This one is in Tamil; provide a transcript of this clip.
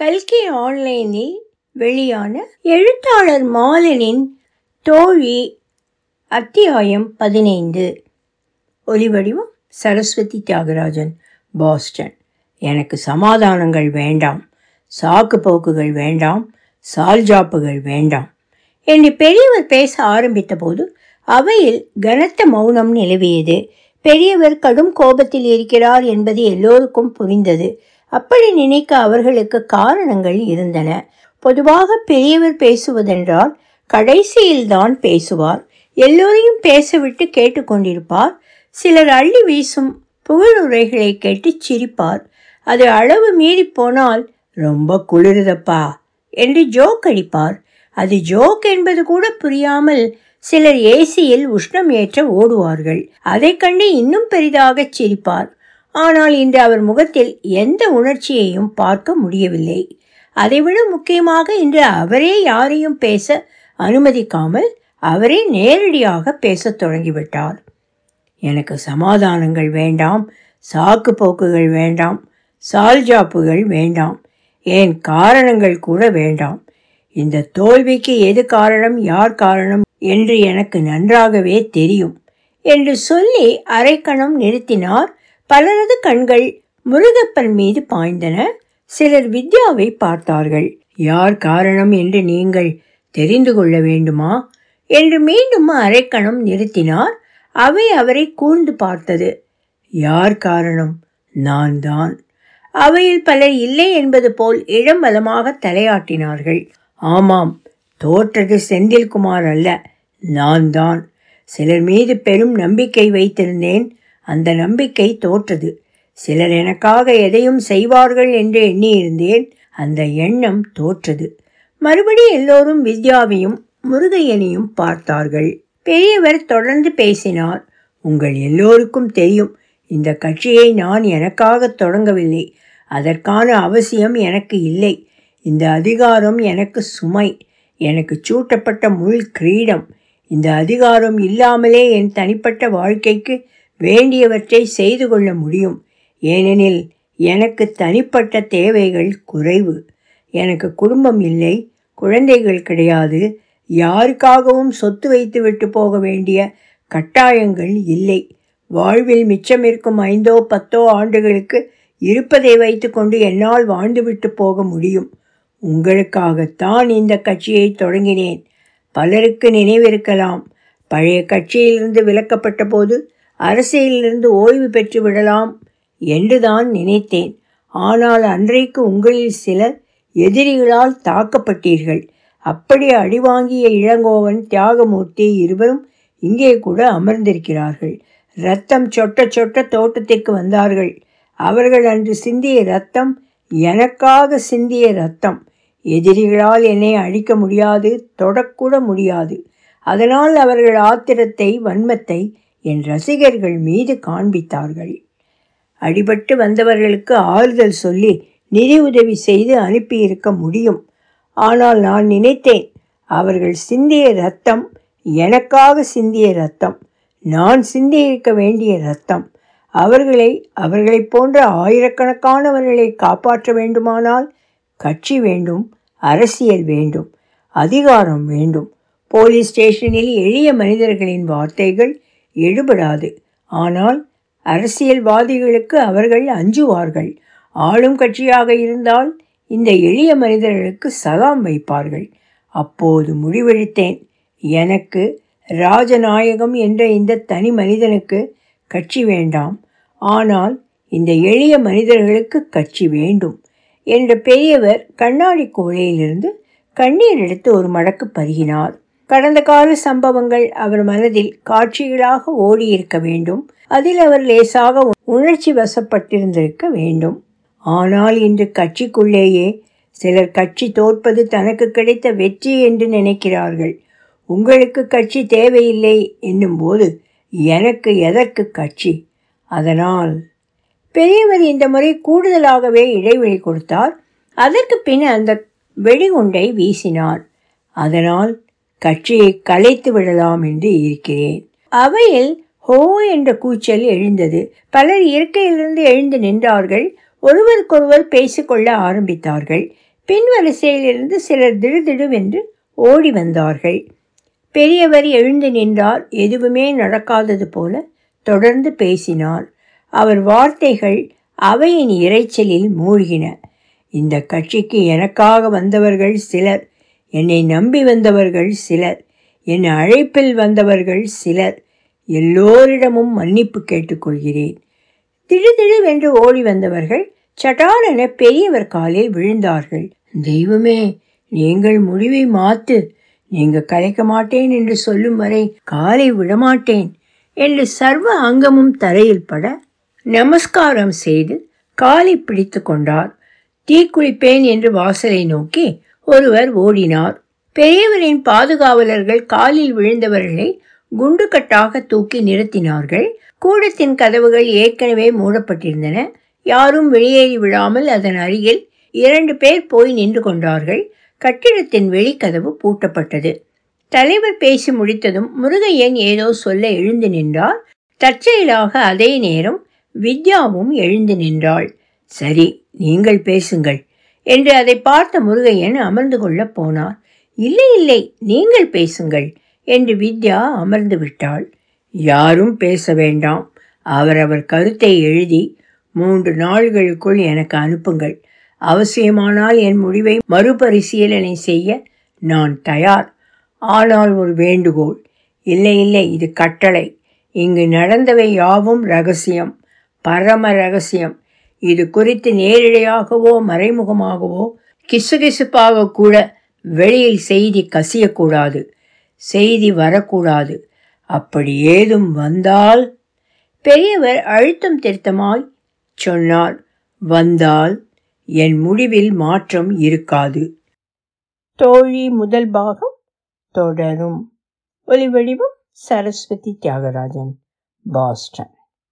கல்கி ஆன்லைனில் வெளியான எழுத்தாளர் மாலனின் தோழி அத்தியாயம் பதினைந்து. ஒலிவடிவம் சரஸ்வதி தியாகராஜன் பாஸ்டன். எனக்கு சமாதானங்கள் வேண்டாம் சாக்கு போக்குகள் வேண்டாம் சால்ஜாப்புகள் வேண்டாம். என்று பெரியவர் பேச ஆரம்பித்த போது அவையில் கனத்த மௌனம் நிலவியது. பெரியவர் கடும் கோபத்தில் இருக்கிறார் என்பது எல்லோருக்கும் புரிந்தது. அப்படி நினைக்க அவர்களுக்கு காரணங்கள் இருந்தன. பொதுவாக பெரியவர் பேசுவதென்றால் கடைசியில்தான் பேசுவார். எல்லோரையும் பேசவிட்டு கேட்டுக்கொண்டிருப்பார். சிலர் அள்ளி வீசும் புகழுரைகளை கேட்டு சிரிப்பார். அது அளவு மீறி போனால் ரொம்ப குளிருதப்பா என்று ஜோக் அடிப்பார். அது ஜோக் என்பது கூட புரியாமல் சிலர் ஏசியில் உஷ்ணம் ஏற்ற ஓடுவார்கள். அதை கண்டு இன்னும் பெரிதாக சிரிப்பார். ஆனால் இன்று அவர் முகத்தில் எந்த உணர்ச்சியையும் பார்க்க முடியவில்லை. அதைவிட முக்கியமாக இன்று அவரே யாரையும் பேச அனுமதிக்காமல் அவரே நேரடியாக பேசத் தொடங்கிவிட்டார். எனக்கு சமாதானங்கள் வேண்டாம் சாக்கு போக்குகள் வேண்டாம் சால்ஜாப்புகள் வேண்டாம் ஏன் காரணங்கள் கூட வேண்டாம். இந்த தோல்விக்கு எது காரணம் யார் காரணம் என்று எனக்கு நன்றாகவே தெரியும் என்று சொல்லி அரைக்கணம் நிறுத்தினார் பலரது கண்கள் முருகப்பன் மீது பாய்ந்தன. சிலர் வித்யாவை பார்த்தார்கள். யார் காரணம் என்று நீங்கள் தெரிந்து கொள்ள வேண்டுமா? என்று மீண்டும் அரைக்கணம் நிறுத்தினார். அவை அவரை கூர்ந்து பார்த்தது. யார் காரணம்? நான் தான் அவையில் பலர் இல்லை என்பது போல் இளம் பலமாக தலையாட்டினார்கள். ஆமாம் தோற்றது செந்தில்குமார் அல்ல நான் தான் சிலர் மீது பெரும் நம்பிக்கை வைத்திருந்தேன். அந்த நம்பிக்கை தோற்றது. சிலர் எனக்காக எதையும் செய்வார்கள் என்று எண்ணியிருந்தேன். அந்த எண்ணம் தோற்றது. மறுபடி எல்லோரும் வித்யாவையும் முருகையனையும் பார்த்தார்கள். பெரியவர் தொடர்ந்து பேசினார். உங்கள் எல்லோருக்கும் தெரியும். இந்த கட்சியை நான் எனக்காக தொடங்கவில்லை. அதற்கான அவசியம் எனக்கு இல்லை. இந்த அதிகாரம் எனக்கு சுமை. எனக்கு சூட்டப்பட்ட முள் கிரீடம். இந்த அதிகாரம் இல்லாமலே என் தனிப்பட்ட வாழ்க்கைக்கு வேண்டியவற்றை செய்து கொள்ள முடியும். ஏனெனில் எனக்கு தனிப்பட்ட தேவைகள் குறைவு. எனக்கு குடும்பம் இல்லை குழந்தைகள் கிடையாது யாருக்காகவும் சொத்து வைத்துவிட்டு போக வேண்டிய கட்டாயங்கள் இல்லை. வாழ்வில் மிச்சம் இருக்கும் ஐந்தோ பத்தோ ஆண்டுகளுக்கு இருப்பதை வைத்துக்கொண்டு என்னால் வாழ்ந்துவிட்டு போக முடியும். உங்களுக்காகத்தான் இந்த கட்சியை தொடங்கினேன். பலருக்கு நினைவிருக்கலாம். பழைய கட்சியிலிருந்து விலக்கப்பட்ட போது அரசியலிருந்து ஓய்வு பெற்று விடலாம் என்றுதான் நினைத்தேன். ஆனால் அன்றைக்கு உங்களில் சிலர் எதிரிகளால் தாக்கப்பட்டீர்கள். அப்படி அடிவாங்கிய இளங்கோவன் தியாகமூர்த்தி இருவரும் இங்கே கூட அமர்ந்திருக்கிறார்கள். ரத்தம் சொட்ட சொட்ட தோட்டத்திற்கு வந்தார்கள். அவர்கள் அன்று சிந்திய ரத்தம் எனக்காக சிந்திய ரத்தம். எதிரிகளால் என்னை அழிக்க முடியாது தொடக்கூட முடியாது. அதனால் அவர்கள் ஆத்திரத்தை வன்மத்தை என் ரசிகர்கள் மீது காண்பித்தார்கள். அடிபட்டு வந்தவர்களுக்கு ஆறுதல் சொல்லி நிதி உதவி செய்து அனுப்பியிருக்க முடியும். ஆனால் நான் நினைத்தேன் அவர்கள் சிந்திய ரத்தம் எனக்காக சிந்திய ரத்தம் நான் சிந்தியிருக்க வேண்டிய ரத்தம். அவர்களை அவர்களைப் போன்ற ஆயிரக்கணக்கானவர்களை காப்பாற்ற வேண்டுமானால் கட்சி வேண்டும் அரசியல் வேண்டும் அதிகாரம் வேண்டும். போலீஸ் ஸ்டேஷனில் எளிய மனிதர்களின் வார்த்தைகள் எடுபடாது ஆனால் அரசியல்வாதிகளுக்கு அவர்கள் அஞ்சுவார்கள். ஆளும் கட்சியாக இருந்தால் இந்த எளிய மனிதர்களுக்கு சலாம் வைப்பார்கள். அப்போது முடிவெடுத்தேன். எனக்கு ராஜநாயகம் என்ற இந்த தனி மனிதனுக்கு கட்சி வேண்டாம். ஆனால் இந்த எளிய மனிதர்களுக்கு கட்சி வேண்டும் என்ற பெரியவர் கண்ணாடி கோழையிலிருந்து கண்ணீர் எடுத்து ஒரு மடக்கு பருகினார். கடந்த கால சம்பவங்கள் அவர் மனதில் காட்சிகளாக ஓடியிருக்க வேண்டும். அதில் அவர் லேசாக உணர்ச்சி வசப்பட்டிருந்திருக்க வேண்டும். ஆனால் இன்று கட்சிக்குள்ளேயே சிலர் கட்சி தோற்பது தனக்கு கிடைத்த வெற்றி என்று நினைக்கிறார்கள். உங்களுக்கு கட்சி தேவையில்லை என்னும்போது எனக்கு எதற்கு கட்சி? அதனால் பெரியவர் இந்த முறை கூடுதலாகவே இடைவெளி கொடுத்தார். அதற்கு பின் அந்த வெடிகுண்டை வீசினார். அதனால் கட்சியை கலைத்து விடலாம் என்று இருக்கிறேன். அவையில் ஹோ என்ற கூச்சல் எழுந்தது. பலர் இருக்கையிலிருந்து எழுந்து நின்றார்கள். ஒருவருக்கொருவர் பேசிக்கொள்ள ஆரம்பித்தார்கள். பின்வரிசையிலிருந்து சிலர் திடுதிடுவென்று ஓடி வந்தார்கள். பெரியவர் எழுந்து நின்றார். எதுவுமே நடக்காதது போல தொடர்ந்து பேசினார். அவர் வார்த்தைகள் அவையின் இரைச்சலில் மூழ்கின. இந்த கட்சிக்கு எனக்காக வந்தவர்கள் சிலர். என்னை நம்பி வந்தவர்கள் சிலர் என் அழைப்பில் வந்தவர்கள் சிலர் எல்லோரிடமும் மன்னிப்பு கேட்டுக்கொள்கிறேன். திடுதிடுவென்று ஓடி வந்தவர்கள் சட்டாலென பெரியவர் காலில் விழுந்தார்கள். தெய்வமே நீங்கள் முடிவை மாத்து நீங்க கலைக்க மாட்டேன் என்று சொல்லும் வரை காலை விடமாட்டேன் என்று சர்வ அங்கமும் தரையில் பட நமஸ்காரம் செய்து காலை பிடித்து கொண்டார். தீக்குளிப்பேன் என்று வாசலை நோக்கி ஒருவர் ஓடினார். பெரியவரின் பாதுகாவலர்கள் காலில் விழுந்தவர்களை குண்டுக்கட்டாக தூக்கி நிறுத்தினார்கள். கூடத்தின் கதவுகள் ஏற்கனவே மூடப்பட்டிருந்தன. யாரும் வெளியேறி விழாமல் அதன் அருகில் இரண்டு பேர் போய் நின்று கொண்டார்கள். கட்டிடத்தின் வெளிக்கதவு பூட்டப்பட்டது. தலைவர் பேசி முடித்ததும் முருகையன் ஏதோ சொல்ல எழுந்து நின்றார். தற்செயலாக அதே நேரம் வித்யாவும் எழுந்து நின்றாள். சரி நீங்கள் பேசுங்கள். என்று அதை பார்த்த முருகையன் அமர்ந்து கொள்ளப் போனார். இல்லை இல்லை நீங்கள் பேசுங்கள் என்று வித்யா அமர்ந்து விட்டாள். யாரும் பேச வேண்டாம். அவரவர் கருத்தை எழுதி மூன்று நாள்களுக்குள் எனக்கு அனுப்புங்கள். அவசியமானால் என் முடிவை மறுபரிசீலனை செய்ய நான் தயார். ஆனால் ஒரு வேண்டுகோள். இல்லை இல்லை இது கட்டளை. இங்கு நடந்தவை யாவும் ரகசியம். பரம ரகசியம். இது குறித்து நேரிடையாகவோ மறைமுகமாகவோ கிசுகிசுப்பாக கூட வெளியில் செய்தி கசியக்கூடாது செய்தி வரக்கூடாது. அப்படி ஏதும் வந்தால்? பெரியவர் அழுத்தம் திருத்தமாய் சொன்னார். வந்தால் என் முடிவில் மாற்றம் இருக்காது. தோழி முதல் பாகம் தொடரும். ஒலிவடிவம் சரஸ்வதி தியாகராஜன் பாஸ்டன்.